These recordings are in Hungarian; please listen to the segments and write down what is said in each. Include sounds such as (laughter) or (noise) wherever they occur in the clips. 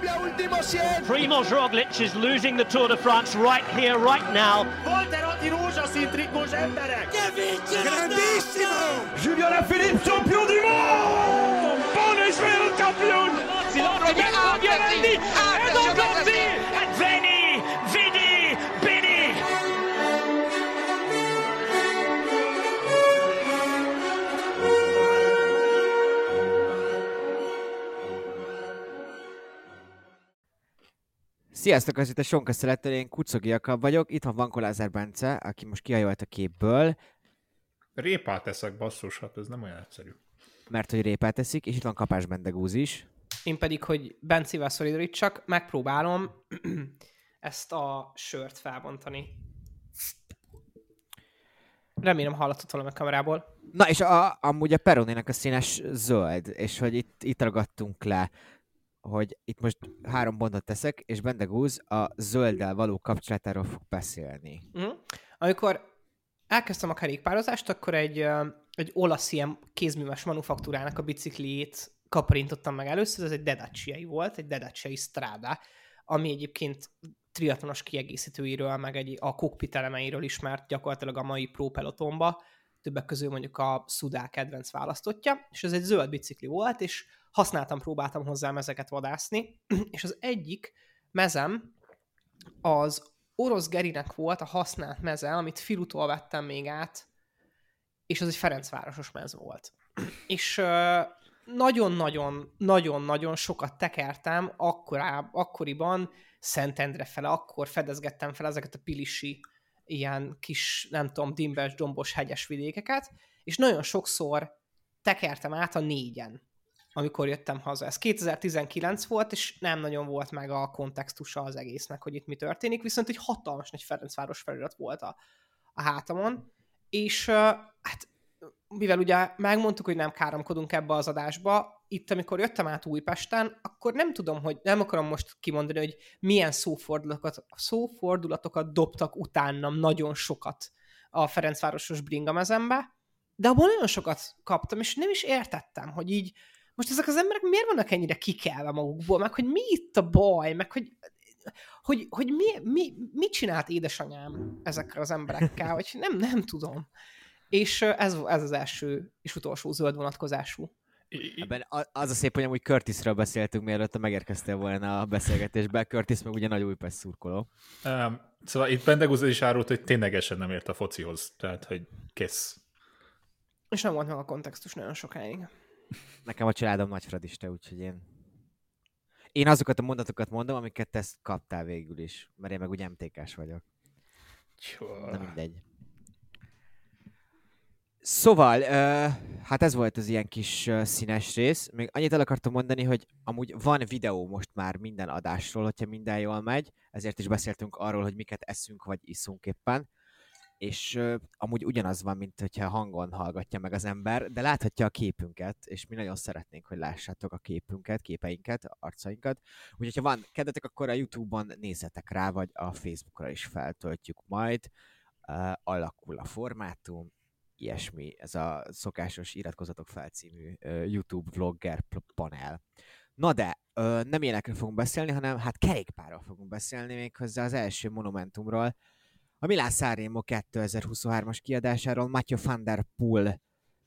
Cambia último 100. Primoz Roglic is losing the Tour de France right here, right now. Volterotti rózsaszín trikós emberek! Grandissimo! Julien Alaphilippe, champion du monde Buon Israel champion Sziasztok, ez itt a Sonka Szerettel, én Kucogi Jakab vagyok, itt van Vankó Lázár Bence, aki most kihajolt a képből, Répát eszek, basszus, hát ez nem olyan egyszerű. mert hogy répát teszik, és itt van Kapás Bendegúz is. Én pedig, hogy Bencivel szolidorítsak, megpróbálom (clears throat) ezt a sört felbontani. Remélem hallatott valami a kamerából. Na és a, amúgy a Peroninak a színes zöld, és hogy itt, itt ragadtunk le, hogy itt most három bontot teszek, és Bendegúz a zölddel való kapcsolatáról fog beszélni. Uh-huh. Amikor elkezdtem a kerékpározást, akkor egy, egy olasz ilyen kézműves manufaktúrának a bicikliét kaparintottam meg először, ez egy Dedaciai volt, egy Dedaciai Strada, ami egyébként triatlonos kiegészítőiről, meg egy, a cockpit elemeiről ismert gyakorlatilag a mai pro pelotonba, többek közül mondjuk a Sudá kedvenc választotja, és ez egy zöld bicikli volt, és használtam, próbáltam hozzá mezeket vadászni, (clears throat) és az egyik mezem az orosz Gerinek volt a használt meze, amit Filutól vettem még át, és az egy Ferencvárosos mez volt. (clears throat) És nagyon-nagyon-nagyon-nagyon sokat tekertem akkorá, akkoriban Szentendre fele, akkor fedezgettem fel ezeket a pilisi ilyen kis, nem tudom, dimbes, dombos, hegyes vidékeket, és nagyon sokszor tekertem át a négyen, amikor jöttem haza. Ez 2019 volt, és nem nagyon volt meg a kontextusa az egésznek, hogy itt mi történik, viszont egy hatalmas nagy Ferencváros felirat volt a, a hátamon, és hát mivel ugye megmondtuk, hogy nem káromkodunk ebbe az adásba, itt amikor jöttem át Újpesten, akkor nem tudom, hogy nem akarom most kimondani, hogy milyen szófordulatokat, szófordulatokat dobtak utánam nagyon sokat a Ferencvárosos bringamezembe, de abból nagyon sokat kaptam, és nem is értettem, hogy így most ezek az emberek miért vannak ennyire kikelve magukból, meg hogy mi itt a baj, meg hogy hogy, hogy mi, mi, mit csinált édesanyám ezekkel az emberekkel, vagy nem, nem tudom. És ez, ez az első és utolsó zöld vonatkozású. Ebben az a szép, hogy amúgy Curtisről beszéltünk, mielőtt megérkeztél volna a beszélgetésbe. Curtis meg ugye nagy Újpest szurkoló. Um, szóval itt Bendegúz is árult, hogy ténylegesen nem ért a focihoz, tehát hogy kész. És nem volt meg a kontextus nagyon sokáig. Nekem a családom nagy fradista, úgyhogy én... Én azokat a mondatokat mondom, amiket te kaptál végül is, mert én meg ugye MTK-s vagyok. Na mindegy. Szóval, uh, hát ez volt az ilyen kis uh, színes rész. Még annyit el akartam mondani, hogy amúgy van videó most már minden adásról, hogyha minden jól megy, ezért is beszéltünk arról, hogy miket eszünk vagy iszunk éppen. És uh, amúgy ugyanaz van, mint hogyha hangon hallgatja meg az ember, de láthatja a képünket, és mi nagyon szeretnénk, hogy lássátok a képünket, képeinket, arcainkat. Úgyhogy, ha van kedvetek, akkor a YouTube-on nézzetek rá, vagy a Facebookra is feltöltjük majd. Uh, alakul a formátum, ilyesmi, ez a szokásos iratkozatok fel című uh, YouTube vlogger panel. Na de, nem ilyenekről fogunk beszélni, hanem hát kerékpárral fogunk beszélni méghozzá az első monumentumról, a Milán Sanremo 2023-as kiadásáról Mathieu van der Poel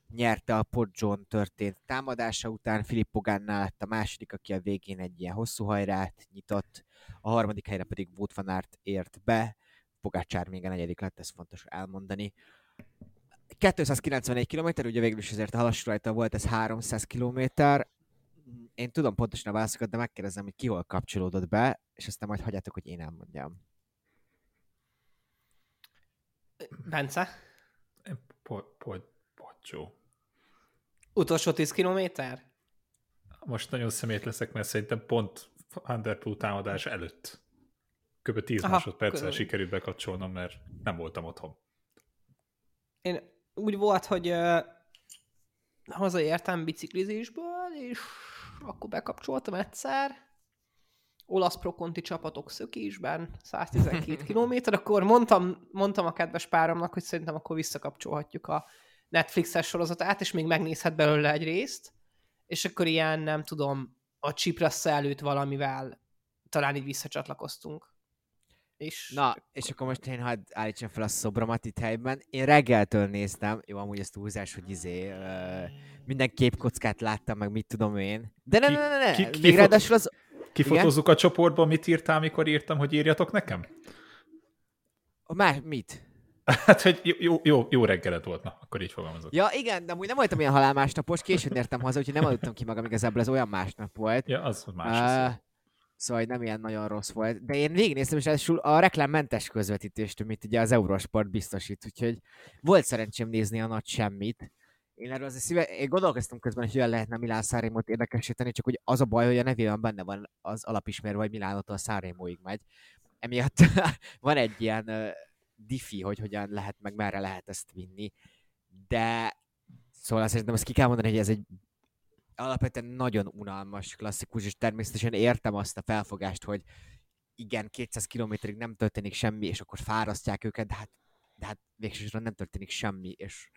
nyerte a Poggio történt támadása után, Filippo Ganna lett a második, aki a végén egy ilyen hosszú hajrát nyitott, a harmadik helyre pedig Wout van Aert ért be, Pogácsár még a negyedik lett, ez fontos elmondani. 291 km, ugye végül is azért a halas rajta volt, ez 300 km. Én tudom pontosan a válaszokat, de megkérdezem, hogy ki hol kapcsolódott be, és aztán majd hagyjátok, hogy én elmondjam. Bence, Po- po- Pocsó. utolsó 10 kilométer? Most nagyon szemét leszek, mert szerintem pont Underpool támadás előtt kb. 10 Aha, másodperccel sikerült bekapcsolnom, mert nem voltam otthon. Én úgy volt, hogy uh, hazaértem biciklizésből, és akkor bekapcsoltam egyszer, olasz prokonti csapatok szökésben, 112 (laughs) km, akkor mondtam, mondtam a kedves páromnak, hogy szerintem akkor visszakapcsolhatjuk a Netflixes sorozatát, és még megnézhet belőle egy részt, és akkor ilyen, nem tudom, a Csiprassa előtt valamivel talán így visszacsatlakoztunk. És Na, és akkor most én hadd állítsam fel a szobromat itt helyben. Én reggeltől néztem, jó, amúgy ez túlzás, hogy izé, uh, minden képkockát láttam, meg mit tudom én. De ne, Ki- ne, ne, ne, ki- még ráadásul az... Kifotózzuk a csoportban, mit írtál, mikor írtam, hogy írjatok nekem? A más, mit? Hát, hogy jó, jó, jó, reggeled volt, na, akkor így fogalmazok. Ja, igen, de amúgy nem voltam ilyen halál másnapos, későn értem haza, úgyhogy nem aludtam ki magam, igazából ez olyan másnap volt. Ja, az más. Uh, szóval nem ilyen nagyon rossz volt. De én végignéztem, és ráadásul a reklámmentes közvetítést, amit ugye az Eurosport biztosít, úgyhogy volt szerencsém nézni a nagy semmit. Én erről azért szíve, én gondolkoztam közben, hogy olyan lehetne Milán Szárémot érdekesíteni, csak hogy az a baj, hogy a nevében benne van az alapismerve, hogy Milánótól Szárémóig megy. Emiatt (laughs) van egy ilyen uh, diffi, hogy hogyan lehet, meg merre lehet ezt vinni. De szóval szerintem azt ki kell mondani, hogy ez egy alapvetően nagyon unalmas, klasszikus, és természetesen értem azt a felfogást, hogy igen, 200 kilométerig nem történik semmi, és akkor fárasztják őket, de hát, de hát végsősorban nem történik semmi, és,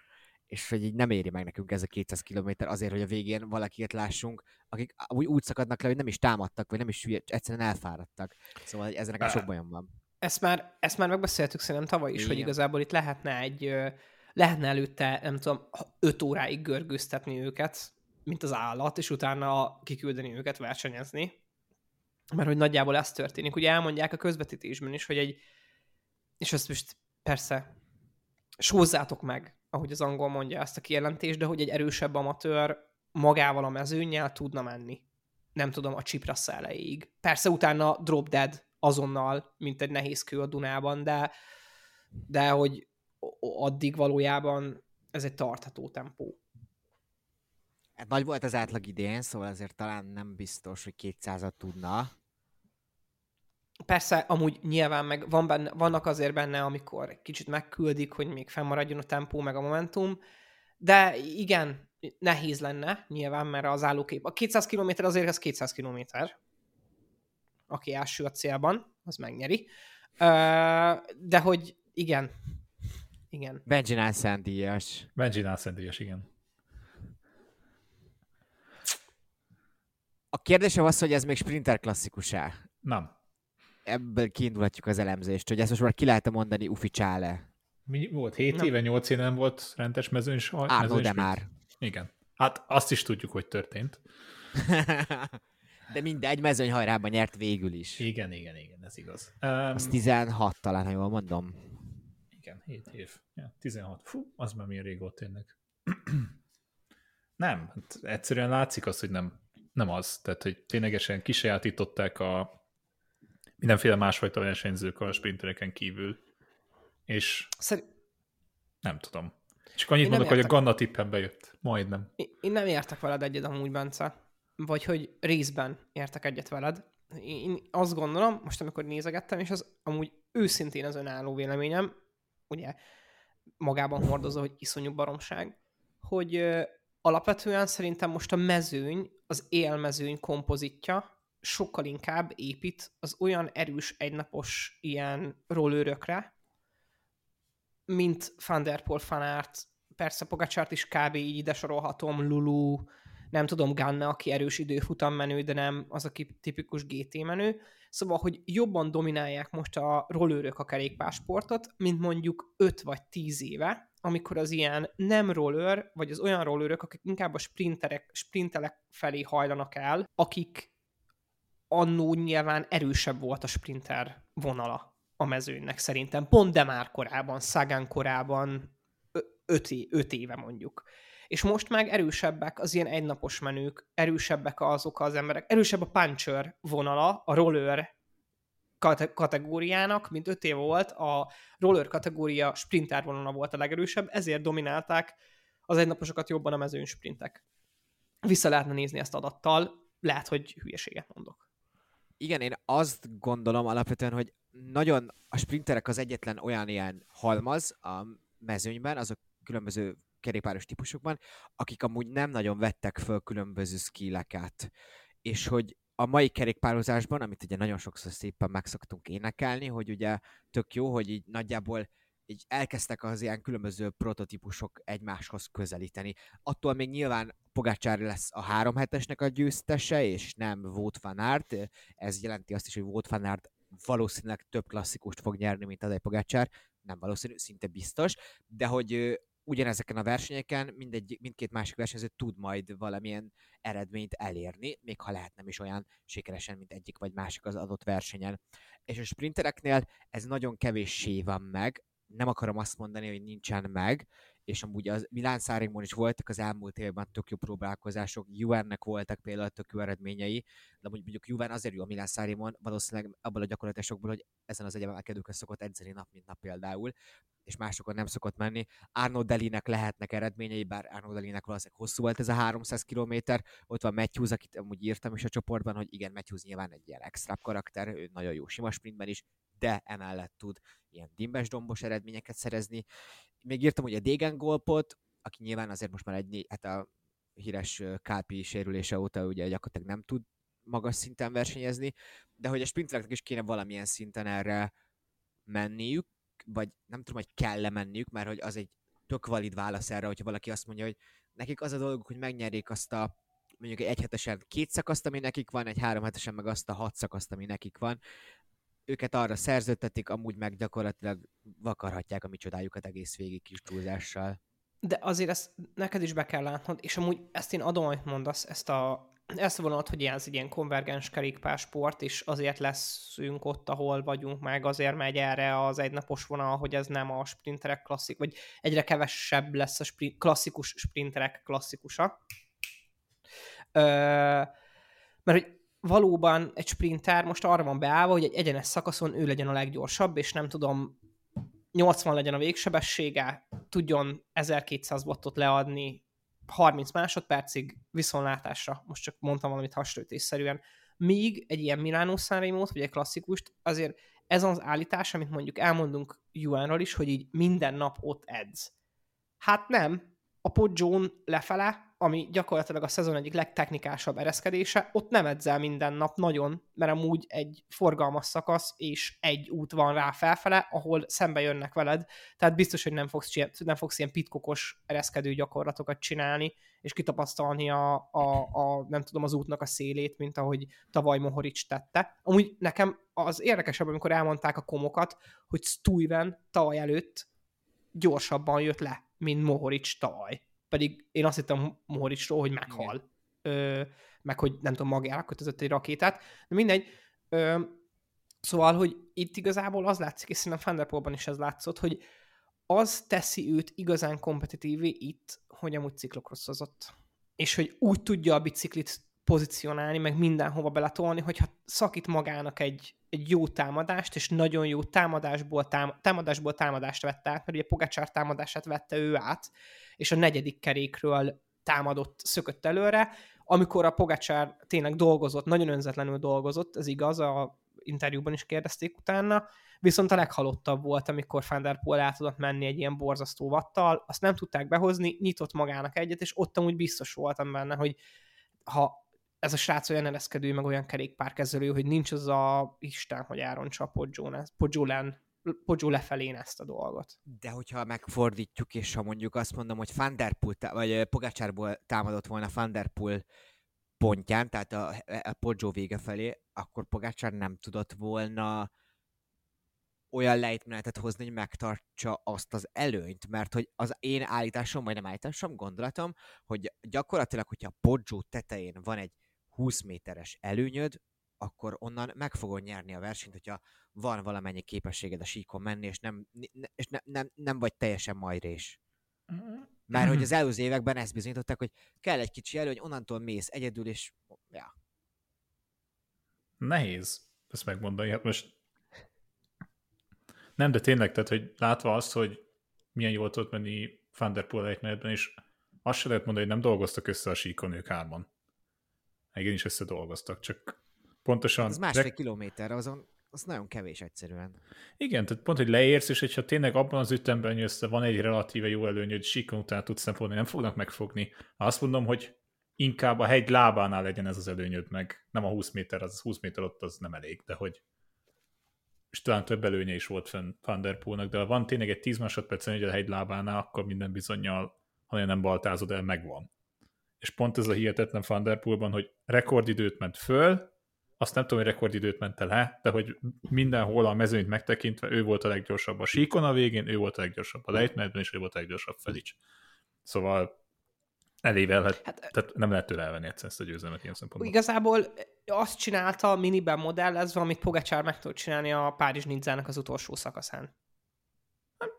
és hogy így nem éri meg nekünk ez a 200 kilométer azért, hogy a végén valakiket lássunk, akik úgy, úgy szakadnak le, hogy nem is támadtak, vagy nem is hülye, egyszerűen elfáradtak. Szóval hogy ezzel nekem sok bajom van. ezt már, ezt már megbeszéltük szerintem tavaly is, hogy Igen. igazából itt lehetne egy, lehetne előtte, nem tudom, 5 óráig görgőztetni őket, mint az állat, és utána kiküldeni őket versenyezni. Mert hogy nagyjából ez történik. Ugye elmondják a közvetítésben is, hogy egy, és ezt most persze sózzátok meg, ahogy az angol mondja ezt a kijelentést, de hogy egy erősebb amatőr magával a mezőnyel tudna menni. Nem tudom, a Csiprasz elejéig. Persze utána drop dead azonnal, mint egy nehéz kő a Dunában, de, de hogy addig valójában ez egy tartható tempó. Hát nagy volt az átlag idén, szóval azért talán nem biztos, hogy 200-at tudna. Persze, amúgy nyilván meg van benne, vannak azért benne, amikor egy kicsit megküldik, hogy még fennmaradjon a tempó, meg a momentum, de igen, nehéz lenne nyilván, mert az állókép. A 200 km azért az 200 km. Aki első a célban, az megnyeri. De hogy igen, igen. Benji Nansen díjas. Benji Nászendíjas, igen. A kérdésem az, hogy ez még sprinter klasszikus-e? Nem. Ebből kiindulhatjuk az elemzést, hogy ezt most már ki lehet mondani ufficsále. Mi volt? 7 Nem. éve, 8 éve nem volt rendes mezőny Árnó de mezőnysprint? már. Igen. Hát azt is tudjuk, hogy történt. (laughs) De mindegy, mezőny hajrában nyert végül is. Igen, igen, igen, ez igaz. Um, Az 16 talán, ha jól mondom. igen, 7 év. Ja, 16. Fú, az már milyen rég volt tényleg. (clears throat) nem, hát egyszerűen látszik az, hogy nem, nem az. Tehát, hogy ténylegesen kisajátították a mindenféle másfajta versenyzők a sprintereken kívül. És Szerint, nem tudom. Csak annyit mondok, hogy a értek. Ganna tippen bejött. Majdnem. én nem értek veled egyet amúgy, Bence. Vagy hogy részben értek egyet veled. Én azt gondolom, most amikor nézegettem, és az amúgy őszintén az önálló véleményem, ugye magában hordozza, hogy iszonyú baromság, hogy alapvetően szerintem most a mezőny, az élmezőny kompozitja sokkal inkább épít az olyan erős egynapos ilyen rollőrökre, mint Van der Aert, persze Pogacsart is kb. így ide sorolhatom, Lulu, nem tudom, Ganna, aki erős időfutam menő, de nem az, aki tipikus GT menő. Szóval, hogy jobban dominálják most a rollőrök a kerékpársportot, mint mondjuk 5 vagy 10 éve, amikor az ilyen nem roller, vagy az olyan rollőrök, akik inkább a sprinterek, sprintelek felé hajlanak el, akik annó nyilván erősebb volt a sprinter vonala a mezőnynek szerintem. Pont de már korában, Sagan korában, 5 öt éve mondjuk. És most meg erősebbek az ilyen egynapos menők, erősebbek azok az emberek, erősebb a puncher vonala, a roller kate- kategóriának, mint öt év volt, a roller kategória sprinter vonala volt a legerősebb, ezért dominálták az egynaposokat jobban a mezőny sprintek. Vissza lehetne nézni ezt adattal, lehet, hogy hülyeséget mondok. Igen, én azt gondolom alapvetően, hogy nagyon a sprinterek az egyetlen olyan ilyen halmaz a mezőnyben, azok különböző kerékpáros típusokban, akik amúgy nem nagyon vettek föl különböző skilleket. És hogy a mai kerékpározásban, amit ugye nagyon sokszor szépen megszoktunk énekelni, hogy ugye tök jó, hogy így nagyjából így elkezdtek az ilyen különböző prototípusok egymáshoz közelíteni. Attól még nyilván Pogácsár lesz a három hetesnek a győztese, és nem Wout van Aert. Ez jelenti azt is, hogy Wout van Aert valószínűleg több klasszikust fog nyerni, mint Tadej Pogácsár. Nem valószínű, szinte biztos. De hogy ugyanezeken a versenyeken mindegy, mindkét másik versenyző tud majd valamilyen eredményt elérni, még ha lehet nem is olyan sikeresen, mint egyik vagy másik az adott versenyen. És a sprintereknél ez nagyon kevéssé van meg, nem akarom azt mondani, hogy nincsen meg, és amúgy az Milán Szárimon is voltak az elmúlt évben tök jó próbálkozások, Juvennek voltak például tök jó eredményei, de mondjuk Juven azért jó a Milán Szárimon, valószínűleg abból a gyakorlatásokból, hogy ezen az egyemelkedőkön szokott edzeni nap, mint nap például, és másokon nem szokott menni. Arno Delinek lehetnek eredményei, bár Arno Delinek valószínűleg hosszú volt ez a 300 km. Ott van Matthews, akit amúgy írtam is a csoportban, hogy igen, Matthews nyilván egy ilyen extra karakter, ő nagyon jó sima sprintben is, de emellett tud ilyen dimbes dombos eredményeket szerezni. Még írtam, a Degen Golpot, aki nyilván azért most már egy, hát a híres Kálpi sérülése óta ugye gyakorlatilag nem tud magas szinten versenyezni, de hogy a sprintereknek is kéne valamilyen szinten erre menniük, vagy nem tudom, hogy kell menniük, mert hogy az egy tök valid válasz erre, hogyha valaki azt mondja, hogy nekik az a dolguk, hogy megnyerjék azt a mondjuk egy egyhetesen két szakaszt, ami nekik van, egy három hetesen meg azt a hat szakaszt, ami nekik van. Őket arra szerződtetik, amúgy meg gyakorlatilag vakarhatják a micsodájukat egész végig kis túlzással. De azért ezt neked is be kell látnod, és amúgy ezt én adom, amit mondasz, ezt a ezt vonat, hogy ez egy ilyen konvergens kerékpársport, és azért leszünk ott, ahol vagyunk, meg azért megy erre az egynapos vonal, hogy ez nem a sprinterek klasszik, vagy egyre kevesebb lesz a sprint, klasszikus sprinterek klasszikusa. Ö, mert hogy valóban egy sprinter most arra van beállva, hogy egy egyenes szakaszon ő legyen a leggyorsabb, és nem tudom, 80 legyen a végsebessége, tudjon 1200 wattot leadni 30 másodpercig viszontlátásra, most csak mondtam valamit hasonlítésszerűen, míg egy ilyen Milánó Sanremo-t, vagy egy klasszikust, azért ez az állítás, amit mondjuk elmondunk Juanról is, hogy így minden nap ott edz. Hát nem, a Poggio lefele ami gyakorlatilag a szezon egyik legtechnikásabb ereszkedése, ott nem edzel minden nap nagyon, mert amúgy egy forgalmas szakasz, és egy út van rá felfele, ahol szembe jönnek veled, tehát biztos, hogy nem fogsz, nem fogsz ilyen pitkokos ereszkedő gyakorlatokat csinálni, és kitapasztalni a, a, a, nem tudom, az útnak a szélét, mint ahogy tavaly Mohorics tette. Amúgy nekem az érdekesebb, amikor elmondták a komokat, hogy Stuyven tavaly előtt gyorsabban jött le, mint Mohorics tavaly pedig én azt hittem Mohoricsról, hogy meghal. Ö, meg hogy nem tudom, magára kötözött egy rakétát. De mindegy. Ö, szóval, hogy itt igazából az látszik, és szerintem Thunderpolban is ez látszott, hogy az teszi őt igazán kompetitívé itt, hogy amúgy ciklokrosszozott. És hogy úgy tudja a biciklit pozícionálni, meg mindenhova beletolni, hogyha szakít magának egy, egy jó támadást, és nagyon jó támadásból, tám, támadásból támadást vette át, mert ugye Pogacsár támadását vette ő át, és a negyedik kerékről támadott, szökött előre, amikor a Pogacsár tényleg dolgozott, nagyon önzetlenül dolgozott, ez igaz, a interjúban is kérdezték utána, viszont a leghalottabb volt, amikor Van der tudott menni egy ilyen borzasztó vattal, azt nem tudták behozni, nyitott magának egyet, és ott amúgy biztos voltam benne, hogy ha ez a srác olyan ereszkedő, meg olyan kerékpárkezelő, hogy nincs az a Isten, hogy árontsa a Poggio Poggio lefelén ezt a dolgot. De hogyha megfordítjuk, és ha mondjuk azt mondom, hogy Van der Poel, vagy Pogacsárból támadott volna Van der Poel pontján, tehát a, a Poggio vége felé, akkor Pogacsár nem tudott volna olyan lejtmenetet hozni, hogy megtartsa azt az előnyt, mert hogy az én állításom, vagy nem állításom, gondolatom, hogy gyakorlatilag, hogyha a Poggio tetején van egy 20 méteres előnyöd, akkor onnan meg fogod nyerni a versenyt, hogyha van valamennyi képességed a síkon menni, és nem, és ne, nem, nem vagy teljesen majrés. Mert hogy (clears throat) az előző években ezt bizonyították, hogy kell egy kicsi előny, onnantól mész egyedül, és ja. Nehéz ezt megmondani. Hát most nem, de tényleg, tehát, hogy látva azt, hogy milyen jól tudott menni Van der Poel és azt se lehet mondani, hogy nem dolgoztak össze a síkon ők hárman is összedolgoztak, csak pontosan... Ez másfél de... kilométer, azon az nagyon kevés egyszerűen. Igen, tehát pont, hogy leérsz, és hogyha tényleg abban az ütemben jössz, van egy relatíve jó előny, hogy síkon után tudsz nem nem fognak megfogni. Azt mondom, hogy inkább a hegy lábánál legyen ez az előnyöd meg, nem a 20 méter, az 20 méter ott az nem elég, de hogy és talán több előnye is volt fenn Van Der de ha van tényleg egy 10 másodpercen egy a hegy lábánál, akkor minden bizonyal, ha nem baltázod el, megvan. És pont ez a hihetetlen Van Der Poelban, hogy rekordidőt ment föl, azt nem tudom, hogy rekordidőt ment le, de hogy mindenhol a mezőnyt megtekintve ő volt a leggyorsabb a síkon a végén, ő volt a leggyorsabb a lejtmenetben, és ő volt a leggyorsabb fel is. Szóval elével, hát, hát, tehát nem lehet tőle elvenni egyszerűen ezt a győzelmet ilyen szempontból. Igazából azt csinálta a miniben modellezve, amit Pogacsár meg tud csinálni a Párizs Nidzának az utolsó szakaszán.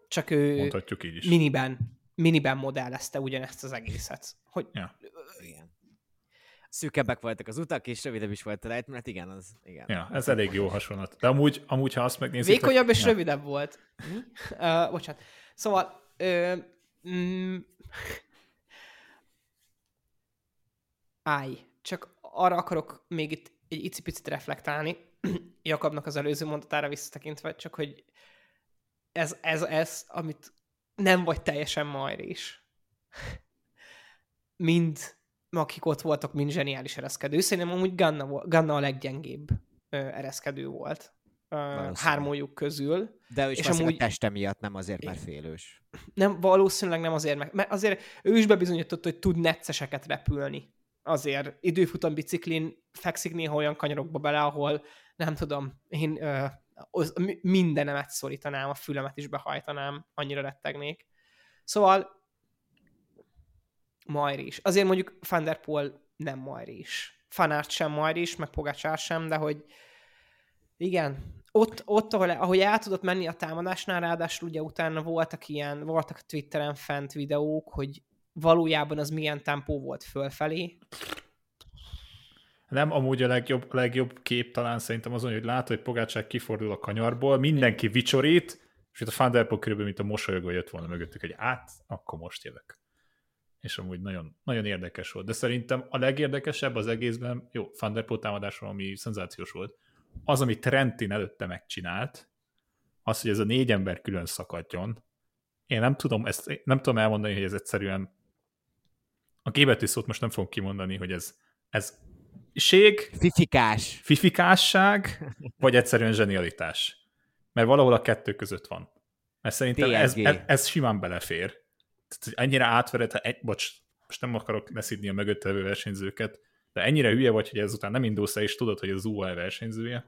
Csak ő Mondhatjuk így is. miniben, miniben modellezte ugyanezt az egészet. Hogy Ja. Igen. Szűkebbek voltak az utak, és rövidebb is volt a lejtmenet, igen, az, igen. Ja, ez elég jó hasonlat. De amúgy, amúgy ha azt megnézzük... Vékonyabb és ja. rövidebb volt. Mi? Uh, bocsánat. Szóval, ö, mm, állj, csak arra akarok még itt egy icipicit reflektálni, Jakabnak az előző mondatára visszatekintve, csak hogy ez, ez, ez, amit nem vagy teljesen majd is. Mind, akik ott voltak, mind zseniális ereszkedő. Szerintem amúgy Ganna, Ganna a leggyengébb ö, ereszkedő volt. Hármójuk közül. De ő is És amúgy... a teste miatt, nem azért, mert félős. Nem, valószínűleg nem azért, meg, mert azért ő is bebizonyította, hogy tud necceseket repülni. Azért időfutam biciklin fekszik néha olyan kanyarokba bele, ahol nem tudom, én ö, az, mi- mindenemet szorítanám, a fülemet is behajtanám, annyira rettegnék. Szóval Majri is. Azért mondjuk Van der Poel nem Majri is. Fanárt sem Majri is, meg Pogacsár sem, de hogy igen, ott, ott ahol, ahogy el tudott menni a támadásnál, ráadásul ugye utána voltak ilyen, voltak Twitteren fent videók, hogy valójában az milyen tempó volt fölfelé. Nem, amúgy a legjobb, legjobb kép talán szerintem azon, hogy látod, hogy Pogácsák kifordul a kanyarból, mindenki vicsorít, és itt a Van der Poel körülbelül, mint a mosolyogó jött volna mögöttük, hogy át, akkor most jövök. És amúgy nagyon, nagyon érdekes volt. De szerintem a legérdekesebb az egészben, jó, Van der ami szenzációs volt, az, amit Trentin előtte megcsinált, az, hogy ez a négy ember külön szakadjon, én nem tudom, ezt nem tudom elmondani, hogy ez egyszerűen a G szót most nem fogom kimondani, hogy ez, ez ség, Fifikás. fifikásság, vagy egyszerűen zsenialitás. Mert valahol a kettő között van. Mert szerintem ez, ez, ez simán belefér. Tehát, hogy átvered, ha egy, bocs, most nem akarok leszidni a mögött levő versenyzőket, de ennyire hülye vagy, hogy ezután nem indulsz el, és tudod, hogy az UAE versenyzője.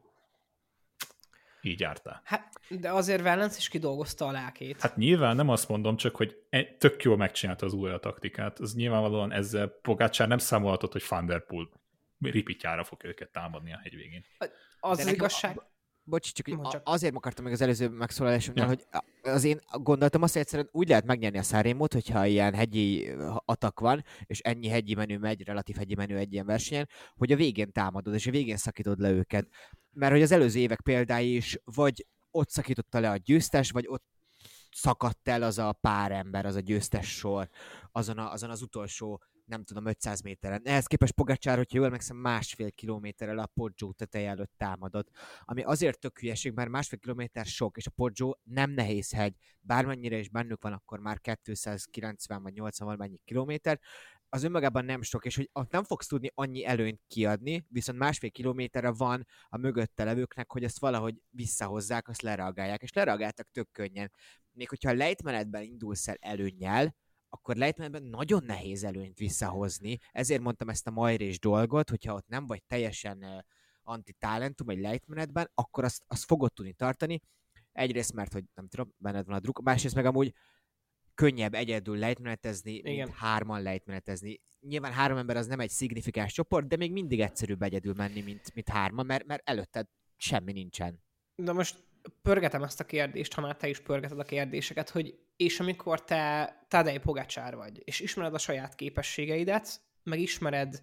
Így jártál. Hát, de azért Valence is kidolgozta a lelkét. Hát nyilván nem azt mondom, csak hogy e- tök jól megcsinálta az UAE taktikát. Az nyilvánvalóan ezzel Pogácsár nem számolhatott, hogy Van der Poel ripityára fog őket támadni a hegy végén. az az igazság... a- Bocs, csak, Mondd a- csak. azért akartam meg az előző megszólalásomnál, Ja. hogy az én gondoltam azt, hogy egyszerűen úgy lehet megnyerni a szárémot, hogyha ilyen hegyi atak van, és ennyi hegyi menü megy, relatív hegyi menü egy ilyen versenyen, hogy a végén támadod, és a végén szakítod le őket. Mert hogy az előző évek példái is, vagy ott szakította le a győztes, vagy ott szakadt el az a pár ember, az a győztes sor, azon, a, azon az utolsó, nem tudom, 500 méteren. Ehhez képest Pogacsár, hogyha jól emlékszem, másfél kilométerrel a Poggio teteje előtt támadott. Ami azért tök hülyeség, mert másfél kilométer sok, és a Poggio nem nehéz hegy. Bármennyire is bennük van, akkor már 290 vagy 80 valamennyi kilométer, az önmagában nem sok, és hogy ott nem fogsz tudni annyi előnyt kiadni, viszont másfél kilométerre van a mögötte levőknek, hogy ezt valahogy visszahozzák, azt lereagálják, és lereagáltak tök könnyen. Még hogyha a lejtmenetben indulsz el előnnyel, akkor lejtmenetben nagyon nehéz előnyt visszahozni. Ezért mondtam ezt a majrés dolgot, hogyha ott nem vagy teljesen anti-talentum egy lejtmenetben, akkor azt, azt fogod tudni tartani. Egyrészt, mert hogy nem tudom, benned van a druk, másrészt meg amúgy könnyebb egyedül lejtmenetezni, mint Igen. hárman lejtmenetezni. Nyilván három ember az nem egy szignifikáns csoport, de még mindig egyszerűbb egyedül menni, mint, mint hárman, mert, mert előtted semmi nincsen. De most pörgetem ezt a kérdést, ha már te is pörgeted a kérdéseket, hogy és amikor te Tadej Pogacsár vagy, és ismered a saját képességeidet, meg ismered,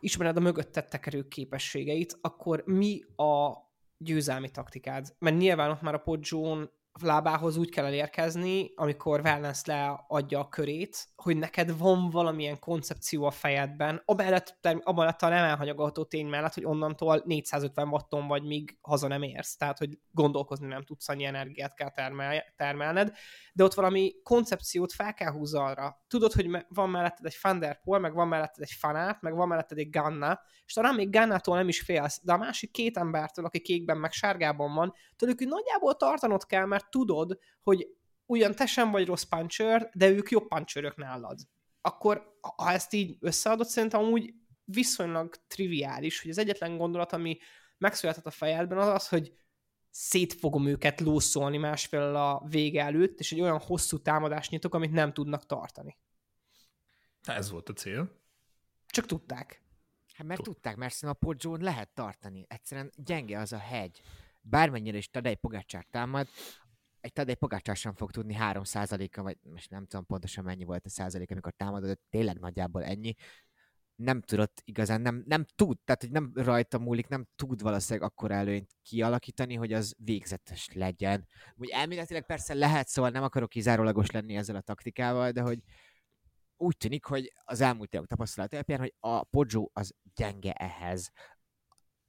ismered a mögötted tekerő képességeit, akkor mi a győzelmi taktikád? Mert nyilván ott már a Poggio lábához úgy kell elérkezni, amikor Wellens leadja a körét, hogy neked van valamilyen koncepció a fejedben, amellett, amellett a nem elhanyagolható tény mellett, hogy onnantól 450 watton vagy, míg haza nem érsz. Tehát, hogy gondolkozni nem tudsz, annyi energiát kell termel, termelned, de ott valami koncepciót fel kell húzni arra. Tudod, hogy van melletted egy Thunderpool, meg van melletted egy Fanát, meg van melletted egy Ganna, és talán még Gannától nem is félsz, de a másik két embertől, aki kékben meg sárgában van, tőlük nagyjából tartanod kell, mert tudod, hogy ugyan te sem vagy rossz puncher, de ők jobb puncherök nálad. Akkor, ha ezt így összeadod, szerintem amúgy viszonylag triviális, hogy az egyetlen gondolat, ami megszületett a fejedben, az az, hogy szét fogom őket lószolni másfél a vége előtt, és egy olyan hosszú támadást nyitok, amit nem tudnak tartani. Ez volt a cél. Csak tudták. Hát mert tudták, mert a Podzsón lehet tartani. Egyszerűen gyenge az a hegy. Bármennyire is Tadej Pogácsár támad, egy Tadej Pogácsár sem fog tudni 3%-a, vagy most nem tudom pontosan mennyi volt a százalék, amikor támadott, tényleg nagyjából ennyi, nem tudott igazán, nem, nem tud, tehát hogy nem rajta múlik, nem tud valószínűleg akkor előnyt kialakítani, hogy az végzetes legyen. Úgy elméletileg persze lehet, szóval nem akarok kizárólagos lenni ezzel a taktikával, de hogy úgy tűnik, hogy az elmúlt évek tapasztalat alapján, hogy a Podzsó az gyenge ehhez.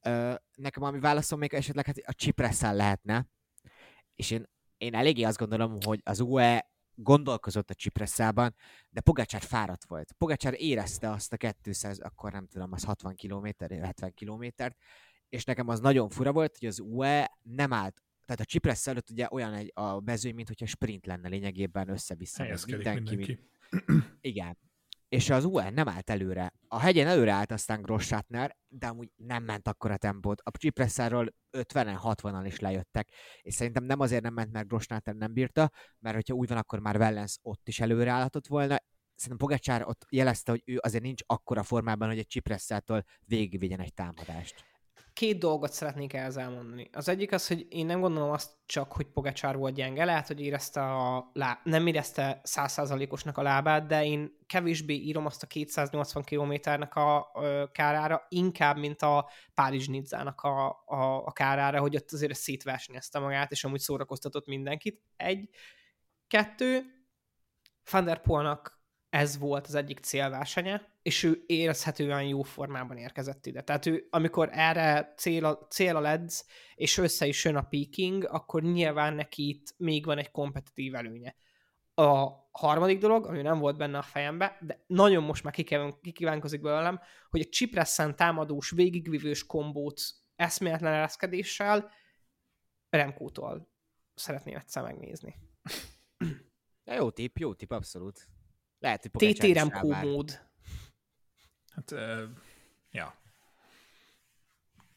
Ö, nekem ami válaszom még esetleg hát a Csipresszel lehetne, és én, én eléggé azt gondolom, hogy az UE gondolkozott a Csipresszában, de Pogácsár fáradt volt. Pogácsár érezte azt a 200, akkor nem tudom, az 60 km, 70 kilométert, és nekem az nagyon fura volt, hogy az UE nem állt tehát a Csipressz előtt ugye olyan egy, a mezőny, mint hogyha sprint lenne lényegében össze-vissza. Mindenki. mindenki. Igen. És az UE nem állt előre. A hegyen előre állt aztán Grossátner, de amúgy nem ment akkor a tempót. A Csipresszáról 50-en, 60-an is lejöttek. És szerintem nem azért nem ment, mert Grossátner nem bírta, mert hogyha úgy van, akkor már Wellens ott is előre állhatott volna. Szerintem Pogacsár ott jelezte, hogy ő azért nincs akkora formában, hogy egy Csipresszától végigvigyen egy támadást két dolgot szeretnék ehhez elmondani. Az egyik az, hogy én nem gondolom azt csak, hogy Pogacsár volt gyenge, lehet, hogy érezte a lá... nem érezte százszázalékosnak a lábát, de én kevésbé írom azt a 280 kilométernek a kárára, inkább, mint a Párizs Nidzának a, a, a kárára, hogy ott azért szétversenyezte magát, és amúgy szórakoztatott mindenkit. Egy. Kettő, Van ez volt az egyik célversenye, és ő érezhetően jó formában érkezett ide. Tehát ő, amikor erre cél a, cél a ledz, és össze is jön a peaking, akkor nyilván neki itt még van egy kompetitív előnye. A harmadik dolog, ami nem volt benne a fejembe, de nagyon most már kikívánkozik belőlem, hogy a Csipresszen támadós, végigvívős kombót eszméletlen ereszkedéssel Remkótól szeretném egyszer megnézni. Ja, jó tip, jó tip, abszolút. Lehet, hogy TTRM mód. Hát, uh, ja.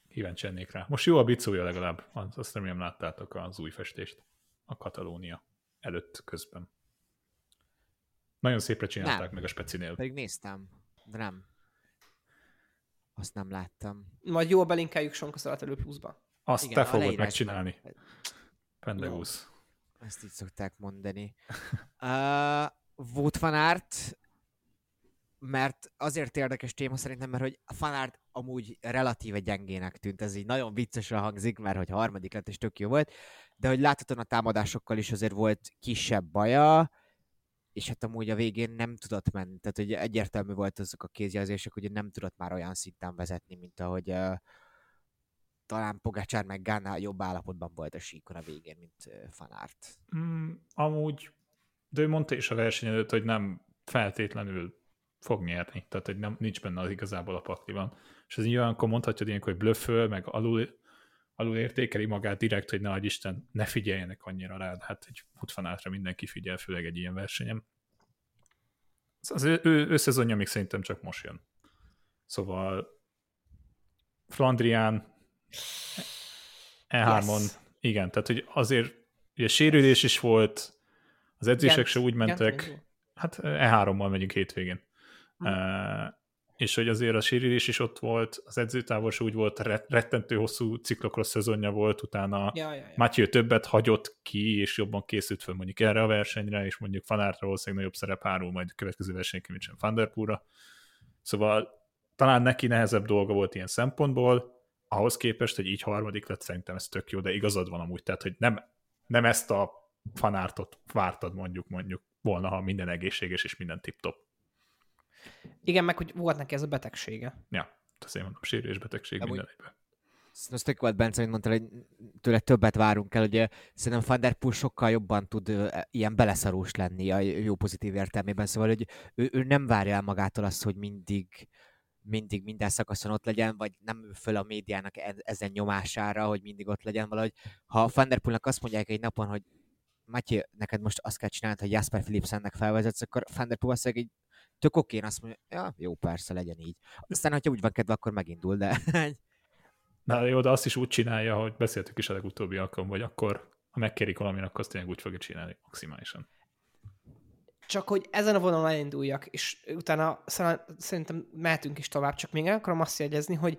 Kíváncsi ennék rá. Most jó a bicója legalább. Azt remélem láttátok az új festést. A Katalónia előtt közben. Nagyon szépre csinálták nem. meg a specinél. Pedig néztem, de nem. Azt nem láttam. Majd jól belinkeljük Sonka elő pluszba. Azt Igen, te fogod megcsinálni. Pendegusz. Ezt így szokták mondani. (laughs) uh, volt fanart, mert azért érdekes téma szerintem, mert hogy fanart amúgy relatíve gyengének tűnt, ez így nagyon viccesen hangzik, mert hogy harmadik lett és tök jó volt, de hogy láthatóan a támadásokkal is azért volt kisebb baja, és hát amúgy a végén nem tudott menni, tehát hogy egyértelmű volt azok a kézjelzések, hogy nem tudott már olyan szinten vezetni, mint ahogy uh, talán Pogácsár meg Gána jobb állapotban volt a síkon a végén, mint uh, Fanárt. Mm, amúgy de ő mondta is a verseny előtt, hogy nem feltétlenül fog nyerni, tehát hogy nem, nincs benne az igazából a pakliban. És ez olyankor mondhatja ilyenkor, hogy blöfföl, meg alul, alul értékeli magát direkt, hogy nagy Isten, ne figyeljenek annyira rád. Hát egy futfanátra mindenki figyel, főleg egy ilyen versenyem. Az ő, ő, ő szezonja még szerintem csak most jön. Szóval Flandrián E3-on, yes. igen, tehát hogy azért ugye sérülés is volt, az edzések Gent, se úgy mentek, Gent, hát E3-mal megyünk hétvégén. És hogy azért a sérülés is ott volt, az edzőtávol se úgy volt, rettentő hosszú ciklokros szezonja volt, utána ja, ja, ja. Mathieu többet hagyott ki, és jobban készült fel mondjuk erre a versenyre, és mondjuk Fanártra valószínűleg nagyobb szerep hárul majd a következő versenyeken, mint sem Vanderpoolra. Szóval talán neki nehezebb dolga volt ilyen szempontból, ahhoz képest, hogy így harmadik lett, szerintem ez tök jó, de igazad van amúgy, tehát hogy nem nem ezt a fanártot vártad mondjuk, mondjuk volna, ha minden egészséges és minden tip-top. Igen, meg hogy volt neki ez a betegsége. Ja, azért mondom, sérülésbetegség Amúgy- minden egyben. Szerintem az tök volt, Bence, mint mondtad, hogy tőle többet várunk el, ugye szerintem Van Der Poel sokkal jobban tud ö, ilyen beleszarós lenni a jó pozitív értelmében, szóval hogy ő, ő nem várja el magától azt, hogy mindig mindig minden szakaszon ott legyen, vagy nem ül föl a médiának e- ezen nyomására, hogy mindig ott legyen valahogy. Ha Van Der Poelnak azt mondják egy napon, hogy Matyi, neked most azt kell csinálnod, hogy Jasper Philipsennek felvezetsz, akkor Van Der Poel azt egy tök okén azt mondja, ja, jó, persze, legyen így. Aztán, hogyha úgy van kedve, akkor megindul, de (laughs) Na jó, de azt is úgy csinálja, hogy beszéltük is a legutóbbi alkalommal, hogy akkor, ha megkérik valamin, akkor azt tényleg úgy fogja csinálni maximálisan. Csak hogy ezen a vonalon elinduljak, és utána szerintem mehetünk is tovább, csak még el akarom azt jegyezni, hogy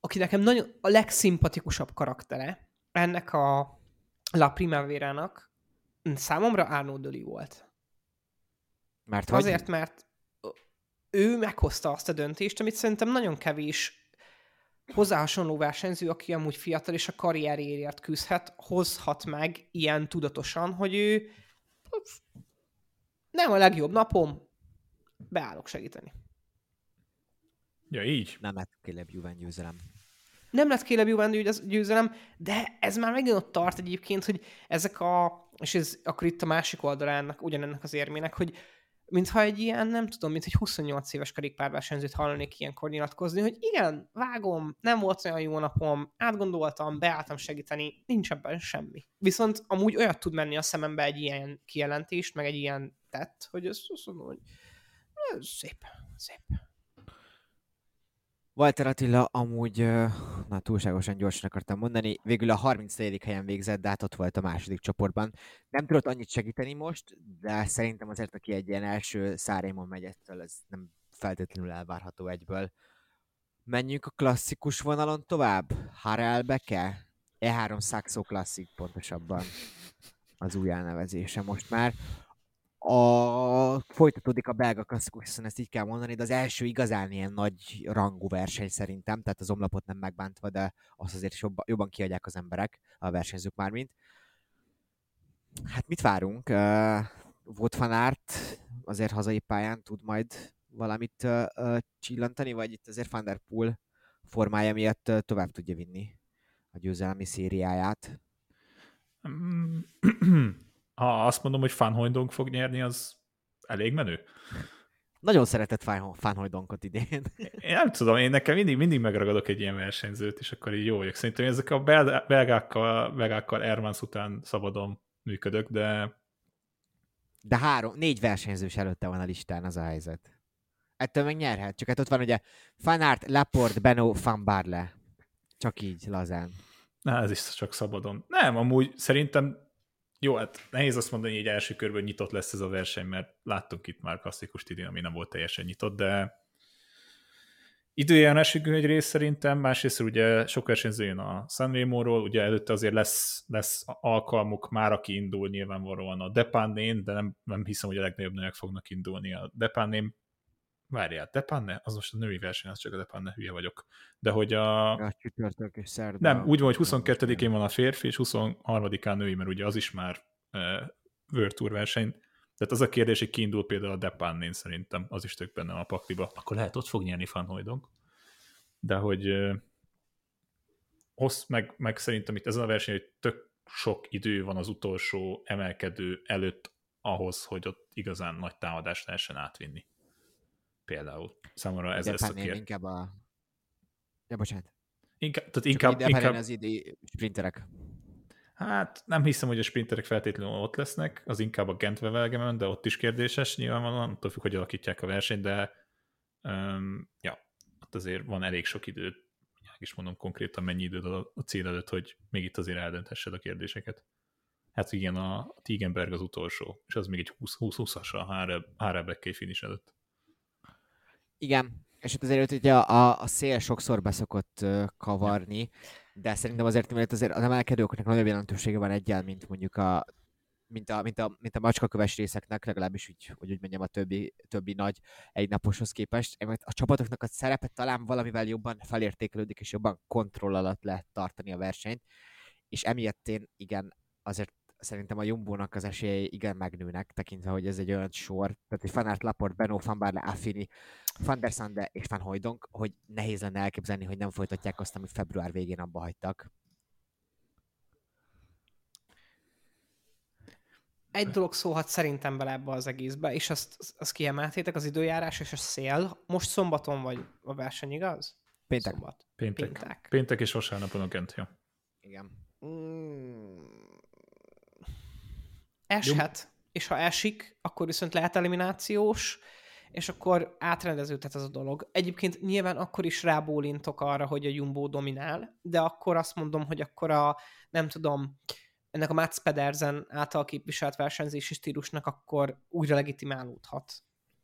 aki nekem nagyon a legszimpatikusabb karaktere ennek a La Primavera-nak számomra Arnaud Doli volt. mert hogy... Azért, mert ő meghozta azt a döntést, amit szerintem nagyon kevés hozzá hasonló versenyző, aki amúgy fiatal és a karrierért küzdhet, hozhat meg ilyen tudatosan, hogy ő nem a legjobb napom, beállok segíteni. Ja, így? nem lett Caleb Juven győzelem. Nem lett Caleb Juven győz- győzelem, de ez már megint ott tart egyébként, hogy ezek a, és ez akkor itt a másik oldalának, ugyanennek az érmének, hogy mintha egy ilyen, nem tudom, mint egy 28 éves kerékpárversenyzőt hallanék ilyenkor nyilatkozni, hogy igen, vágom, nem volt olyan jó napom, átgondoltam, beálltam segíteni, nincs ebben semmi. Viszont amúgy olyat tud menni a szemembe egy ilyen kijelentést, meg egy ilyen tett, hogy azt mondom, hogy szép, szép. Walter Attila amúgy, na túlságosan gyorsan akartam mondani, végül a 34. helyen végzett, de hát ott volt a második csoportban. Nem tudott annyit segíteni most, de szerintem azért, aki egy ilyen első Szárémon megy ettől, ez nem feltétlenül elvárható egyből. Menjünk a klasszikus vonalon tovább. Harelbeke? E3 Saxo Classic pontosabban az új elnevezése most már. A... Folytatódik a belga klasszikus, hiszen ezt így kell mondani, de az első igazán ilyen nagy rangú verseny szerintem, tehát az omlapot nem megbántva, de azt azért is jobban, jobban kiadják az emberek, a versenyzők mármint. Hát mit várunk? Uh, Volt van Aert azért hazai pályán tud majd valamit uh, uh, csillantani, vagy itt azért Van Der Poel formája miatt uh, tovább tudja vinni a győzelmi szériáját. (clears throat) Ha azt mondom, hogy Fanhojdong fog nyerni, az elég menő. Nagyon szeretett Fanhoidonkot idén. Én nem tudom, én nekem mindig, mindig megragadok egy ilyen versenyzőt, és akkor így jó vagyok. Szerintem ezek a bel- belgákkal, belgákkal Ermans után szabadon működök, de De három, négy versenyzős előtte van a listán, az a helyzet. Ettől meg nyerhet, csak hát ott van ugye Fanart, Laporte, Beno, Van Barle. Csak így, lazán. na, ez is csak szabadon. Nem, amúgy szerintem jó, hát nehéz azt mondani, hogy egy első körben nyitott lesz ez a verseny, mert láttunk itt már klasszikus idén, ami nem volt teljesen nyitott, de időjárásünkű egy rész szerintem, másrészt ugye sok versenyző jön a Sanremo-ról, ugye előtte azért lesz, lesz alkalmuk már, aki indul nyilvánvalóan a Depannén, de nem, nem hiszem, hogy a legnagyobb nőek fognak indulni a Depannén. Várjál, Depanne? Az most a női verseny, az csak a Depanne, hülye vagyok. De hogy a... A csütörtök és szerda. Nem, úgy van, hogy 22-én van a férfi, és 23-án női, mert ugye az is már uh, World Tour verseny. Tehát az a kérdés, hogy kiindul például a Depannén szerintem, az is tök benne a pakliba. Akkor lehet ott fog nyerni Van Hooydonk. De hogy uh, hossz, meg, meg szerintem itt ez a verseny, hogy tök sok idő van az utolsó emelkedő előtt ahhoz, hogy ott igazán nagy támadást lehessen átvinni. Például. Számomra ez lesz a kérdés. inkább a... Ja, bocsánat. Inkább, tehát Inkább, inkább, inkább... az idei sprinterek. Hát nem hiszem, hogy a sprinterek feltétlenül ott lesznek, az inkább a gent Wevelgemen, de ott is kérdéses nyilvánvalóan, attól függ, hogy alakítják a versenyt, de um, ja, ott azért van elég sok idő, is mondom konkrétan mennyi időd a, a cél előtt, hogy még itt azért eldönthessed a kérdéseket. Hát igen, a Tigenberg az utolsó, és az még egy 20-20-as a Hárebekké finish előtt. Igen, és itt azért ugye a, a, a szél sokszor beszokott kavarni, de szerintem azért, mert azért az emelkedőknek nagyobb jelentősége van egyel, mint mondjuk a mint a, mint a, mint a macskaköves részeknek, legalábbis úgy, hogy úgy mondjam, a többi, többi nagy egynaposhoz képest. A csapatoknak a szerepe talán valamivel jobban felértékelődik, és jobban kontroll alatt lehet tartani a versenyt, és emiatt én igen, azért szerintem a Jumbo-nak az esélyei igen megnőnek, tekintve, hogy ez egy olyan sor, tehát hogy Fanart, Laport, Benó, Van Barle, Affini, Van der Sande és Van Hojdonk, hogy nehéz lenne elképzelni, hogy nem folytatják azt, amit február végén abba hagytak. Egy dolog szólhat szerintem bele ebbe az egészbe, és azt, azt kiemeltétek, az időjárás és a szél. Most szombaton vagy a verseny, igaz? Péntek. Szombat. Péntek. Péntek. Péntek és vasárnapon a Gent, ja. Igen. Mm. Eshet, és ha esik, akkor viszont lehet eliminációs, és akkor átrendeződhet ez a dolog. Egyébként nyilván akkor is rábólintok arra, hogy a Jumbo dominál, de akkor azt mondom, hogy akkor a, nem tudom, ennek a Mats Pedersen által képviselt versenyzési stílusnak akkor újra legitimálódhat.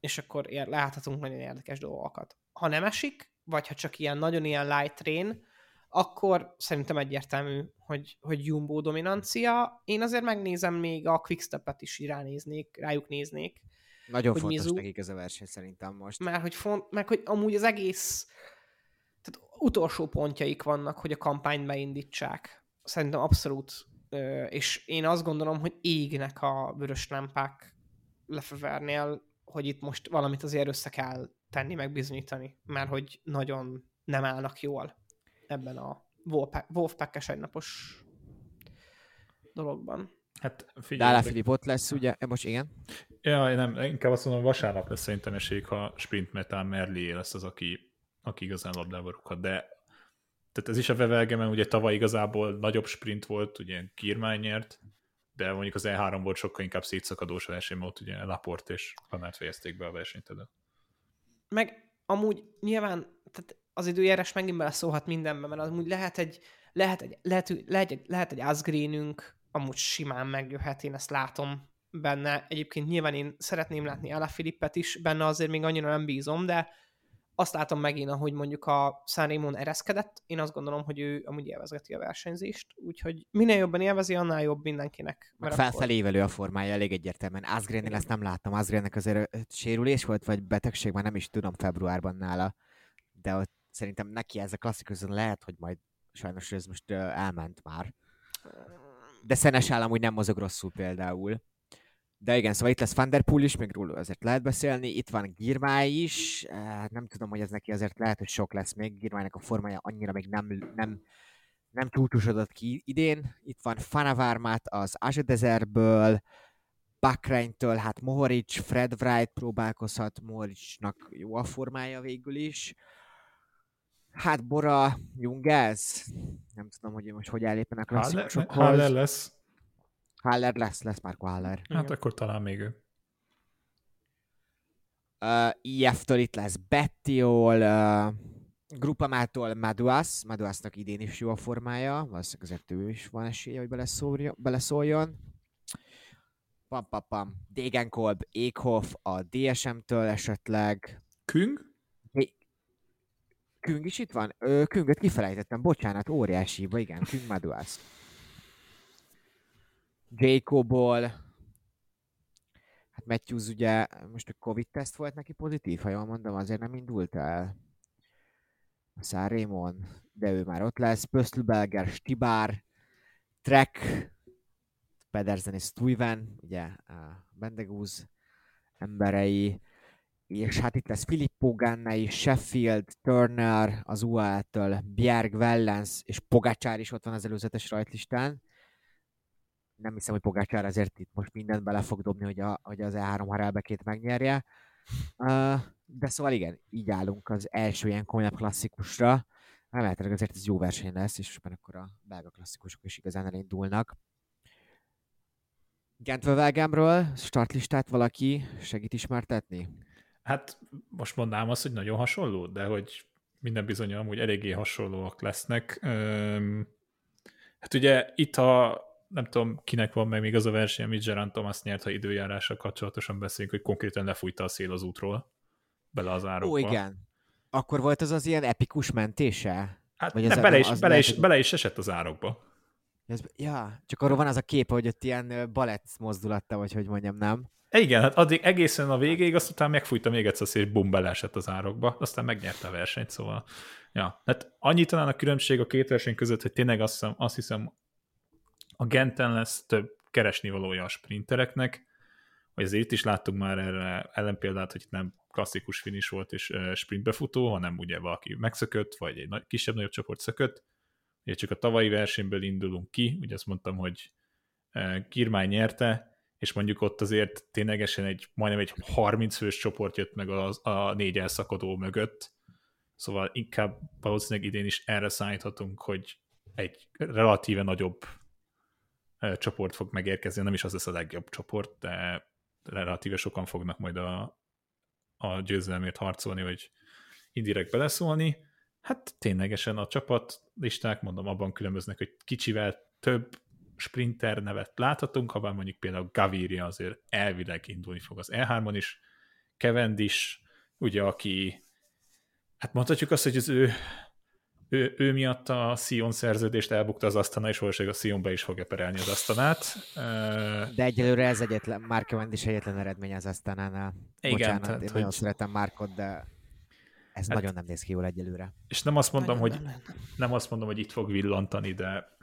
És akkor ér, láthatunk nagyon érdekes dolgokat. Ha nem esik, vagy ha csak ilyen nagyon ilyen light rain, akkor szerintem egyértelmű, hogy, hogy Jumbo dominancia. Én azért megnézem még a Quickstep-et is ránéznék, rájuk néznék. Nagyon Hogy fontos Mizu- nekik ez a verseny szerintem most. Mert hogy, font, meg hogy amúgy az egész tehát utolsó pontjaik vannak, hogy a kampányt beindítsák. Szerintem abszolút. És én azt gondolom, hogy égnek a vörös lámpák Lefevernél, hogy itt most valamit azért össze kell tenni, meg bizonyítani, mert hogy nagyon nem állnak jól ebben a Wolfpack- Wolfpack-es egynapos dologban. Hát figyelj, Alá Filip ott lesz, ugye? Most igen. Ja, nem, inkább azt mondom, vasárnap lesz szerintem esély, ha sprint metán Merlié lesz az, aki, aki igazán labdába rúghat, de tehát ez is a Vevelgemen, ugye tavaly igazából nagyobb sprint volt, ugye Kirmány nyert, de mondjuk az E3 volt sokkal inkább szétszakadós verseny, ott ugye Laport és Fanát fejezték be a versenyt ezen. Meg amúgy nyilván tehát az időjárás megint beleszólhat mindenbe, mert amúgy lehet egy, lehet egy, lehet, lehet egy, lehet egy amúgy simán megjöhet, én ezt látom benne. Egyébként nyilván én szeretném látni Ella Filippet is, benne azért még annyira nem bízom, de azt látom megint, ahogy mondjuk a Sanremon ereszkedett, én azt gondolom, hogy ő amúgy élvezgeti a versenyzést, úgyhogy minél jobban élvezi, annál jobb mindenkinek. Akkor- felfelévelő a formája elég egyértelműen. Asgrennél ezt nem láttam. Asgrennek azért sérülés volt, vagy betegség, már nem is tudom februárban nála. De ott szerintem neki ez a klasszikus, lehet, hogy majd sajnos ez most elment már. De Szenes állam úgy nem mozog rosszul például. De igen, szóval itt lesz Van der Poel is, még róla azért lehet beszélni. Itt van Girmály is, nem tudom, hogy ez neki azért lehet, hogy sok lesz még. Girmálynak a formája annyira még nem, nem, nem túltusodott ki idén. Itt van Fanavármát az Azedezerből, Bahreintől, hát Mohoric, Fred Wright próbálkozhat, Mohoricnak jó a formája végül is. Hát Bora, Jungels, nem tudom, hogy most hogy ellépen a. Haller lesz, Haller lesz, lesz Marco Haller. hát akkor talán még ő. Uh, IF-től itt lesz Bettiol, uh, Grupamától Maduas, Maduasnak idén is jó a formája, valószínűleg azért ő is van esélye, hogy beleszóljon. beleszóljon. Pam, pam, pam. Degenkolb, Ékhoff a DSM-től esetleg. Küng? Küng is itt van? Ö, Künget kifelejtettem, bocsánat, óriási hiba, igen, Küng Maduas. Jacobból, hát Matthews ugye most a Covid-teszt volt neki pozitív, ha jól mondom, azért nem indult el. Szárémon, de ő már ott lesz. Pösztlbelger, Stibár, Trek, Pedersen és Stuyven, ugye a Bendegúz emberei, és hát itt lesz Filippo Ganna Sheffield, Turner, az UAE-től, Bjerg, Wellens és Pogacsár is ott van az előzetes rajtlistán. Nem hiszem, hogy Pogacsár azért itt most mindent bele fog dobni, hogy, a, hogy az E3 harelbekét megnyerje. Uh, de szóval igen, így állunk az első ilyen komolyabb klasszikusra. Remélhetőleg azért ez jó verseny lesz, és már akkor a belga klasszikusok is igazán elindulnak. Gentvevelgemről startlistát valaki segít ismertetni? Hát most mondanám azt, hogy nagyon hasonló, de hogy minden bizony amúgy eléggé hasonlóak lesznek. Hát ugye itt a nem tudom, kinek van meg még az a verseny, amit Gerard Thomas nyert, ha időjárással kapcsolatosan beszélünk, hogy konkrétan lefújta a szél az útról, bele az árokba. Ó, igen. Akkor volt az az ilyen epikus mentése? Hát Vagy nem, ez a- bele, is, az bele, lehet, is, hogy- bele is esett az árokba. Ez, ja, csak arról van az a kép, hogy ott ilyen balett mozdulatta, vagy hogy mondjam, nem? Igen, hát addig egészen a végéig, azt utána megfújta még egyszer és bum, beleesett az árokba, aztán megnyerte a versenyt, szóval ja, hát annyi talán a különbség a két verseny között, hogy tényleg azt hiszem, azt hiszem a Genten lesz több keresni valója a sprintereknek, hogy azért itt is láttunk már erre ellenpéldát, hogy itt nem klasszikus finish volt és sprintbefutó, hanem ugye valaki megszökött, vagy egy nagy, kisebb-nagyobb csoport szökött. Ugye csak a tavalyi versenyből indulunk ki, ugye azt mondtam, hogy Kirmány nyerte, és mondjuk ott azért ténylegesen egy, majdnem egy 30 fős csoport jött meg a, a négy elszakadó mögött, szóval inkább valószínűleg idén is erre számíthatunk, hogy egy relatíve nagyobb csoport fog megérkezni, nem is az lesz a legjobb csoport, de relatíve sokan fognak majd a, a győzelemért harcolni, vagy indirekt beleszólni. Hát ténylegesen a csapatlisták, mondom, abban különböznek, hogy kicsivel több sprinter nevet láthatunk, ha mondjuk például Gaviria azért elvileg indulni fog az E3-on is, Cavendish, ugye, aki hát mondhatjuk azt, hogy az ő, ő, ő miatt a Sion szerződést elbukta az asztana, és valószínűleg a Sion be is fogja perelni az asztanát. De egyelőre ez egyetlen, Mark Cavendish egyetlen eredmény az asztanánál. Igen, Bocsánat, tehát, én hogy... nagyon szeretem Markot, de ez hát, nagyon nem néz ki jól egyelőre. És nem azt mondom, nagyon hogy nem, nem. nem azt mondom, hogy itt fog villantani, de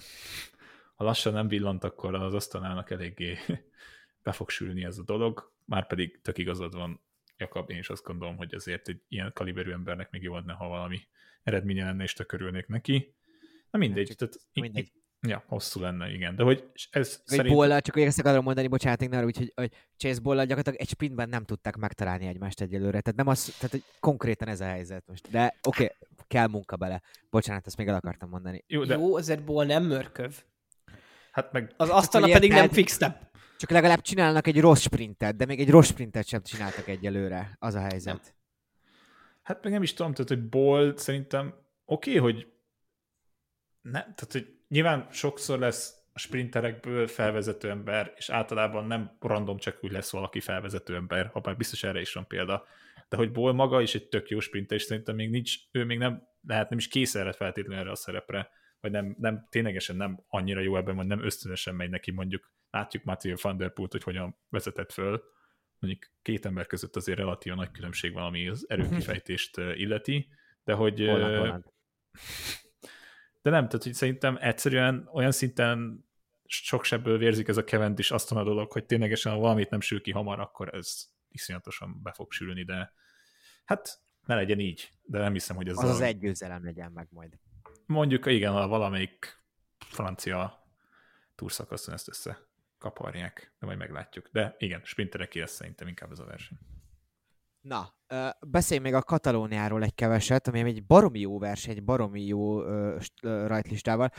ha lassan nem villant, akkor az asztalának eléggé (laughs) be fog sülni ez a dolog, már pedig tök igazad van, Jakab, én is azt gondolom, hogy azért egy ilyen kaliberű embernek még jó lenne, ha valami eredménye lenne, és tök örülnék neki. Na mindegy, tehát mindegy. Ja, hosszú lenne, igen. De hogy ez egy szerint... Bollal, csak ezt akarom mondani, bocsánat, én arra, hogy, hogy Chase Bollal gyakorlatilag egy sprintben nem tudták megtalálni egymást egyelőre. Tehát nem az, tehát hogy konkrétan ez a helyzet most. De oké, okay, kell munka bele. Bocsánat, ezt még el akartam mondani. Jó, de... Jó azért Boll nem mörköv. Hát meg... Az asztala pedig nem fixte. Csak legalább csinálnak egy rossz sprintet, de még egy rossz sprintet sem csináltak egyelőre. Az a helyzet. Nem. Hát meg nem is tudom, tehát hogy Bolt szerintem oké, okay, hogy ne, tehát hogy nyilván sokszor lesz a sprinterekből felvezető ember, és általában nem random csak úgy lesz valaki felvezető ember, ha már biztos erre is van példa. De hogy Ból maga is egy tök jó sprinter, és szerintem még nincs, ő még nem lehet nem is kész erre feltétlenül erre a szerepre vagy nem, nem, ténylegesen nem annyira jó ebben, vagy nem ösztönösen megy neki, mondjuk látjuk Matthew van der Poelt, hogy hogyan vezetett föl, mondjuk két ember között azért relatív nagy különbség van, ami az erőkifejtést illeti, de hogy... Holland. De nem, tehát hogy szerintem egyszerűen olyan szinten sok sebből vérzik ez a Cavendish azt a dolog, hogy ténylegesen ha valamit nem sül ki hamar, akkor ez iszonyatosan be fog sülni, de hát ne legyen így, de nem hiszem, hogy ez az a... az egy győzelem legyen meg majd. Mondjuk igen, a valamelyik francia túrszakaszon ezt össze kaparják, de majd meglátjuk. De igen, sprinterek lesz szerintem inkább ez a verseny. Na, beszélj még a Katalóniáról egy keveset, ami egy baromi jó verseny, egy baromi jó rajtlistával.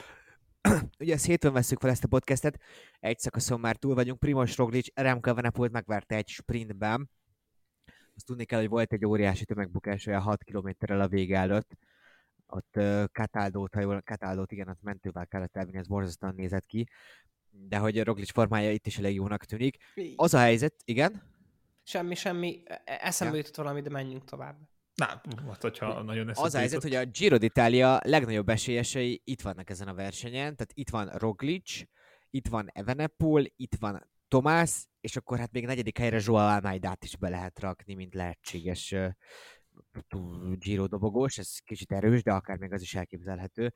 (clears throat) Ugye ezt hétfőn veszük fel ezt a podcastet, egy szakaszon már túl vagyunk, Primoz Roglic, Remco Evenepoel megverte egy sprintben. Azt tudni kell, hogy volt egy óriási tömegbukás olyan 6 kilométerrel a vége előtt, ott Cataldo-t, ha jól, Cataldo-t, igen, ott mentővel kellett elvinni, ez borzasztóan nézett ki, de hogy a Roglic formája itt is elég jónak tűnik. Az a helyzet, igen? Semmi, semmi, e, e, eszembe ja. jutott valami, de menjünk tovább. Na, hát, hogyha nagyon Az a helyzet, hogy a Giro d'Italia legnagyobb esélyesei itt vannak ezen a versenyen, tehát itt van Roglic, itt van Evenepoel, itt van Tomás, és akkor hát még negyedik helyre Joao Almeidát is be lehet rakni, mint lehetséges Giro dobogós, ez kicsit erős, de akár még az is elképzelhető.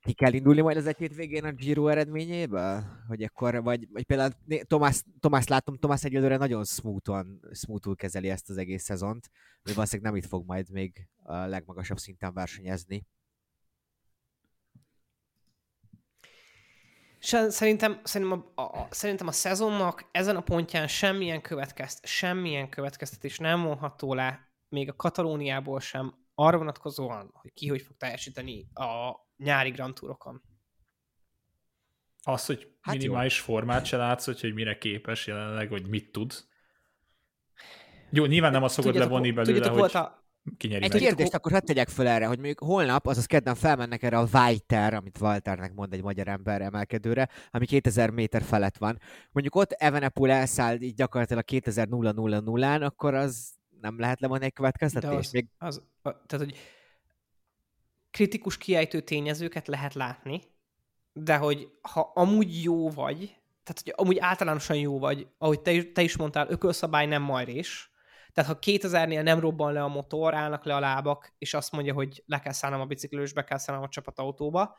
Ki kell indulni majd az egy végén a Giro eredményéből? Hogy akkor, vagy, vagy például Tomás, Tomás látom, Tomás egyelőre nagyon smoothon, smoothul kezeli ezt az egész szezont, hogy valószínűleg nem itt fog majd még a legmagasabb szinten versenyezni. Szerintem, szerintem, a, a, szerintem a szezonnak ezen a pontján semmilyen, következt, semmilyen következtetés nem vonható le még a Katalóniából sem arra vonatkozóan, hogy ki hogy fog teljesíteni a nyári Grand Tourokon. Az, hogy hát minimális jó. formát se látsz, hogy mire képes jelenleg, vagy mit tud. Jó, nyilván nem azt fogod tudjátok, levonni belőle, tudjátok, hogy a... kinyeri Egy meg. kérdést akkor hadd tegyek föl erre, hogy még holnap, azaz kedden felmennek erre a Weiter, amit Walternek mond egy magyar ember emelkedőre, ami 2000 méter felett van. Mondjuk ott Evenepoel elszáll így gyakorlatilag 2000 akkor az nem lehet levonni egy következtetést? Az, Még... az, a, tehát, hogy kritikus kiejtő tényezőket lehet látni, de hogy ha amúgy jó vagy, tehát hogy amúgy általánosan jó vagy, ahogy te, te is mondtál, ökölszabály nem majrés, tehát ha 2000-nél nem robban le a motor, állnak le a lábak, és azt mondja, hogy le kell szállnom a biciklős, be kell szállnom a csapatautóba,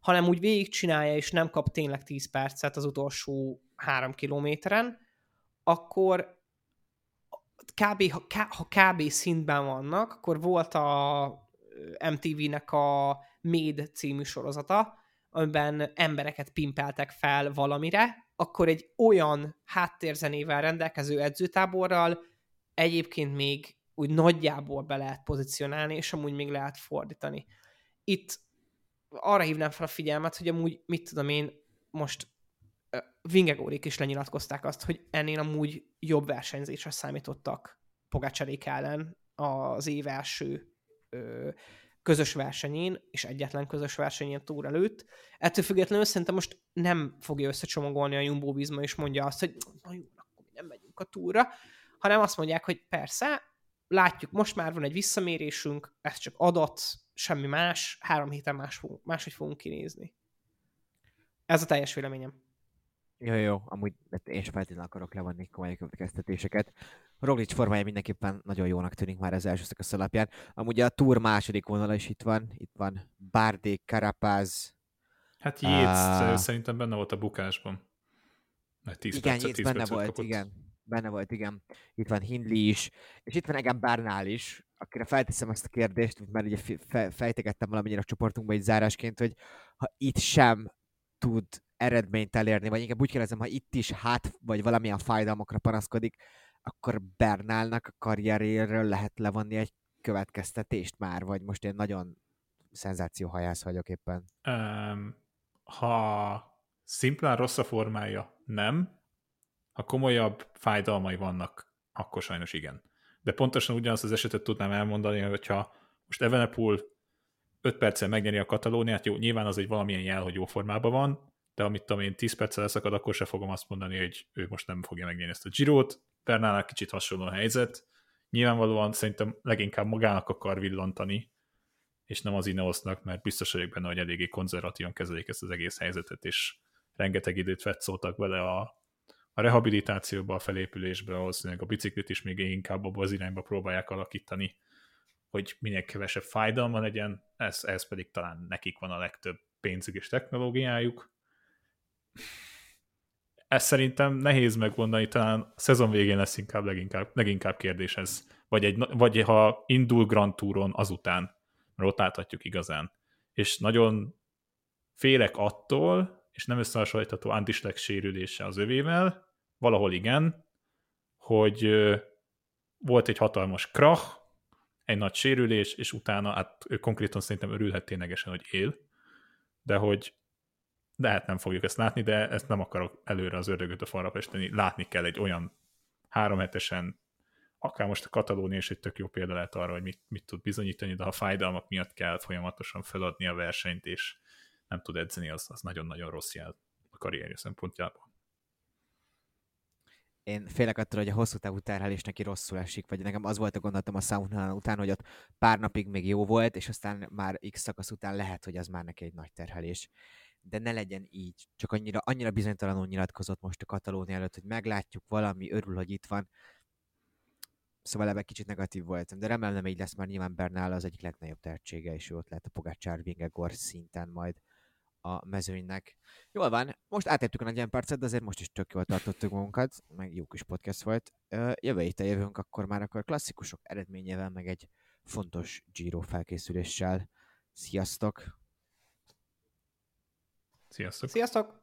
hanem úgy végigcsinálja, és nem kap tényleg 10 percet az utolsó három kilométeren, akkor kb. Ha, ha kb. szintben vannak, akkor volt a MTV-nek a Made című sorozata, amiben embereket pimpeltek fel valamire, akkor egy olyan háttérzenével rendelkező edzőtáborral egyébként még úgy nagyjából be lehet pozícionálni, és amúgy még lehet fordítani. Itt arra hívnám fel a figyelmet, hogy amúgy, mit tudom én, most Vingegórik is lenyilatkozták azt, hogy ennél amúgy jobb versenyzésre számítottak Pogácsarék ellen az év első közös versenyén, és egyetlen közös versenyén túl előtt. Ettől függetlenül szerintem most nem fogja összecsomagolni a Jumbo Visma, és mondja azt, hogy na jó, akkor nem megyünk a túra, hanem azt mondják, hogy persze, látjuk, most már van egy visszamérésünk, ez csak adat, semmi más, három héten más máshogy fogunk kinézni. Ez a teljes véleményem. Jó, jó, amúgy én sem feltétlenül akarok levonni komoly következtetéseket. Roglic formája mindenképpen nagyon jónak tűnik már az első szakasz alapján. Amúgy a túr második vonala is itt van. Itt van Bardé, Karapáz. Hát Jéz uh, szerintem benne volt a bukásban. Mert 10 igen, percet, 10 benne volt, kapott. igen. Benne volt, igen. Itt van Hindley is, és itt van Egan Bernál is, akire felteszem ezt a kérdést, mert ugye fejtegettem valamennyire a csoportunkba egy zárásként, hogy ha itt sem tud eredményt elérni, vagy inkább úgy kérdezem, ha itt is hát, vagy valamilyen fájdalmakra panaszkodik, akkor Bernálnak a karrieréről lehet levonni egy következtetést már, vagy most én nagyon szenzációhajász vagyok éppen. Um, ha szimplán rossz a formája, nem. Ha komolyabb fájdalmai vannak, akkor sajnos igen. De pontosan ugyanazt az esetet tudnám elmondani, hogyha most Evenepul 5 perccel megnyeri a Katalóniát, jó, nyilván az egy valamilyen jel, hogy jó formában van, de amit tudom én 10 perccel leszakad, akkor se fogom azt mondani, hogy ő most nem fogja megnyerni ezt a Girot. Bernálnak kicsit hasonló a helyzet. Nyilvánvalóan szerintem leginkább magának akar villantani, és nem az Ineosnak, mert biztos vagyok benne, hogy eléggé konzervatívan kezelik ezt az egész helyzetet, és rengeteg időt vetszoltak bele a, a rehabilitációba, a felépülésbe, valószínűleg a biciklit is még inkább abba az irányba próbálják alakítani, hogy minél kevesebb fájdalma legyen, ez, ez pedig talán nekik van a legtöbb pénzük és technológiájuk, ezt szerintem nehéz megmondani, talán a szezon végén lesz inkább leginkább, leginkább kérdés ez. Vagy, egy, vagy ha indul Grand Touron azután, mert ott láthatjuk igazán. És nagyon félek attól, és nem összehasonlítható Antislek sérülése az övével, valahol igen, hogy volt egy hatalmas krach, egy nagy sérülés, és utána, hát ő konkrétan szerintem örülhet ténylegesen, hogy él, de hogy de hát nem fogjuk ezt látni, de ezt nem akarok előre az ördögöt a falra festeni. Látni kell egy olyan három hetesen, akár most a Katalónia is egy tök jó példa lehet arra, hogy mit, mit tud bizonyítani, de ha fájdalmak miatt kell folyamatosan feladni a versenyt, és nem tud edzeni, az, az nagyon-nagyon rossz jel a karrierje szempontjából. Én félek attól, hogy a hosszú távú terhelés neki rosszul esik, vagy nekem az volt a gondolatom a sauna után, hogy ott pár napig még jó volt, és aztán már x szakasz után lehet, hogy az már neki egy nagy terhelés de ne legyen így. Csak annyira, annyira bizonytalanul nyilatkozott most a Katalónia előtt, hogy meglátjuk, valami örül, hogy itt van. Szóval ebben kicsit negatív voltam, de remélem nem így lesz, mert nyilván Bernál az egyik legnagyobb tehetsége, és ő ott lehet a Pogácsár Vingegor szinten majd a mezőnynek. Jól van, most átértük a 40 percet, de azért most is tök jól tartottuk magunkat, meg jó kis podcast volt. Jövő héten jövünk akkor már akkor klasszikusok eredményével, meg egy fontos Giro felkészüléssel. Sziasztok! Sziasztok! Sziasztok!